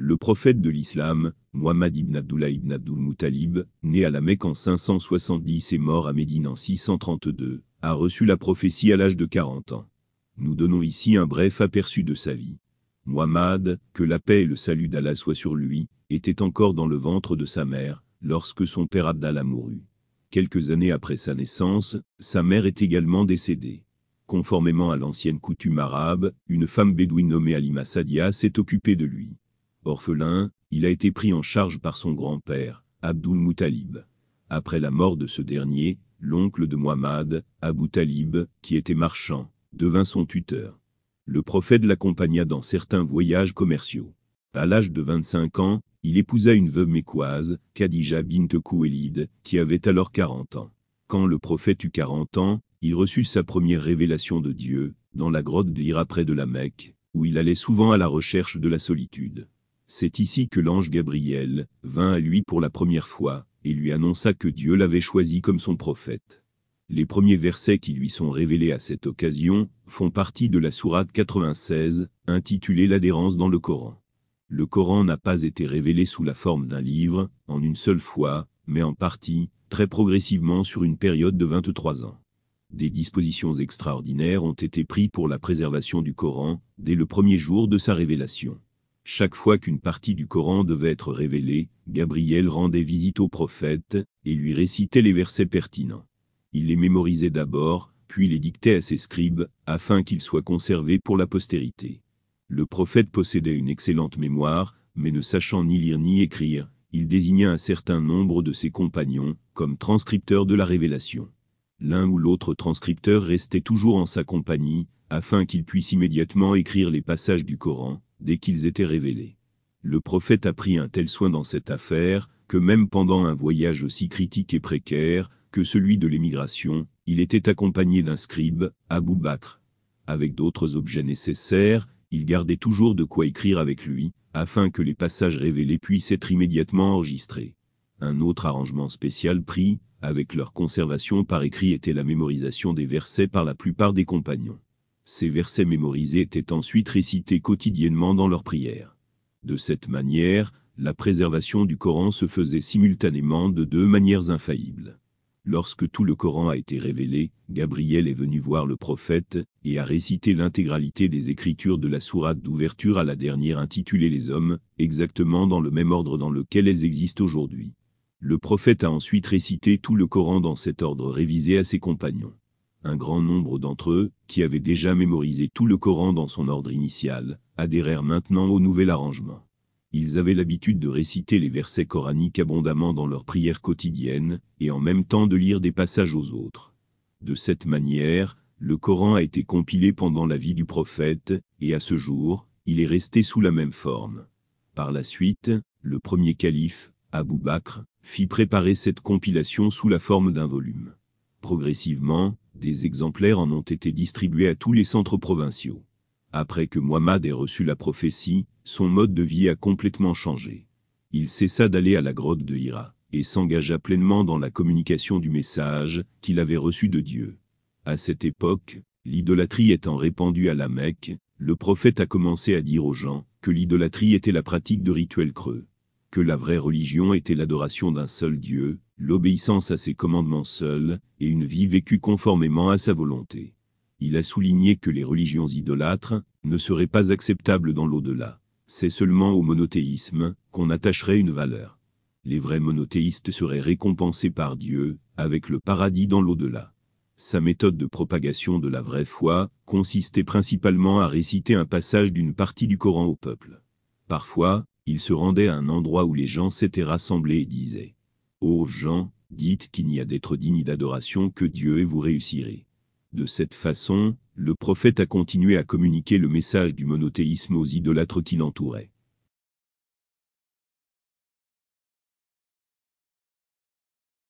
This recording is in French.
Le prophète de l'islam, Muhammad ibn Abdullah ibn Abdul Muttalib, né à la Mecque en 570 et mort à Médine en 632, a reçu la prophétie à l'âge de 40 ans. Nous donnons ici un bref aperçu de sa vie. Muhammad, que la paix et le salut d'Allah soient sur lui, était encore dans le ventre de sa mère, lorsque son père Abdallah mourut. Quelques années après sa naissance, sa mère est également décédée. Conformément à l'ancienne coutume arabe, une femme bédouine nommée Alima Sadia s'est occupée de lui. Orphelin, il a été pris en charge par son grand-père, Abdul Muttalib. Après la mort de ce dernier, l'oncle de Muhammad, Abu Talib, qui était marchand, devint son tuteur. Le prophète l'accompagna dans certains voyages commerciaux. À l'âge de 25 ans, il épousa une veuve mécoise, Khadija bint Kouélid, qui avait alors 40 ans. Quand le prophète eut 40 ans, il reçut sa première révélation de Dieu, dans la grotte d'Ira près de la Mecque, où il allait souvent à la recherche de la solitude. C'est ici que l'ange Gabriel vint à lui pour la première fois, et lui annonça que Dieu l'avait choisi comme son prophète. Les premiers versets qui lui sont révélés à cette occasion font partie de la sourate 96, intitulée L'adhérence dans le Coran. Le Coran n'a pas été révélé sous la forme d'un livre, en une seule fois, mais en partie, très progressivement sur une période de 23 ans. Des dispositions extraordinaires ont été prises pour la préservation du Coran, dès le premier jour de sa révélation. Chaque fois qu'une partie du Coran devait être révélée, Gabriel rendait visite au prophète, et lui récitait les versets pertinents. Il les mémorisait d'abord, puis les dictait à ses scribes, afin qu'ils soient conservés pour la postérité. Le prophète possédait une excellente mémoire, mais ne sachant ni lire ni écrire, il désigna un certain nombre de ses compagnons comme transcripteurs de la révélation. L'un ou l'autre transcripteur restait toujours en sa compagnie, afin qu'il puisse immédiatement écrire les passages du Coran, dès qu'ils étaient révélés. Le prophète a pris un tel soin dans cette affaire, que même pendant un voyage aussi critique et précaire que celui de l'émigration, il était accompagné d'un scribe, Abou Bakr. Avec d'autres objets nécessaires, il gardait toujours de quoi écrire avec lui, afin que les passages révélés puissent être immédiatement enregistrés. Un autre arrangement spécial pris, avec leur conservation par écrit était la mémorisation des versets par la plupart des compagnons. Ces versets mémorisés étaient ensuite récités quotidiennement dans leurs prières. De cette manière, la préservation du Coran se faisait simultanément de deux manières infaillibles. Lorsque tout le Coran a été révélé, Gabriel est venu voir le prophète, et a récité l'intégralité des écritures de la sourate d'ouverture à la dernière intitulée Les Hommes, exactement dans le même ordre dans lequel elles existent aujourd'hui. Le prophète a ensuite récité tout le Coran dans cet ordre révisé à ses compagnons. Un grand nombre d'entre eux, qui avaient déjà mémorisé tout le Coran dans son ordre initial, adhérèrent maintenant au nouvel arrangement. Ils avaient l'habitude de réciter les versets coraniques abondamment dans leurs prières quotidiennes, et en même temps de lire des passages aux autres. De cette manière, le Coran a été compilé pendant la vie du prophète, et à ce jour, il est resté sous la même forme. Par la suite, le premier calife, Abou Bakr, fit préparer cette compilation sous la forme d'un volume. Progressivement, des exemplaires en ont été distribués à tous les centres provinciaux. Après que Muhammad ait reçu la prophétie, son mode de vie a complètement changé. Il cessa d'aller à la grotte de Hira, et s'engagea pleinement dans la communication du message qu'il avait reçu de Dieu. À cette époque, l'idolâtrie étant répandue à la Mecque, le prophète a commencé à dire aux gens que l'idolâtrie était la pratique de rituels creux, que la vraie religion était l'adoration d'un seul Dieu, l'obéissance à ses commandements seuls, et une vie vécue conformément à sa volonté. Il a souligné que les religions idolâtres ne seraient pas acceptables dans l'au-delà c'est seulement au monothéisme qu'on attacherait une valeur. Les vrais monothéistes seraient récompensés par Dieu, avec le paradis dans l'au-delà. Sa méthode de propagation de la vraie foi consistait principalement à réciter un passage d'une partie du Coran au peuple. Parfois, il se rendait à un endroit où les gens s'étaient rassemblés et disait Ô gens, dites qu'il n'y a d'être digne d'adoration que Dieu et vous réussirez. De cette façon, le prophète a continué à communiquer le message du monothéisme aux idolâtres qui l'entouraient.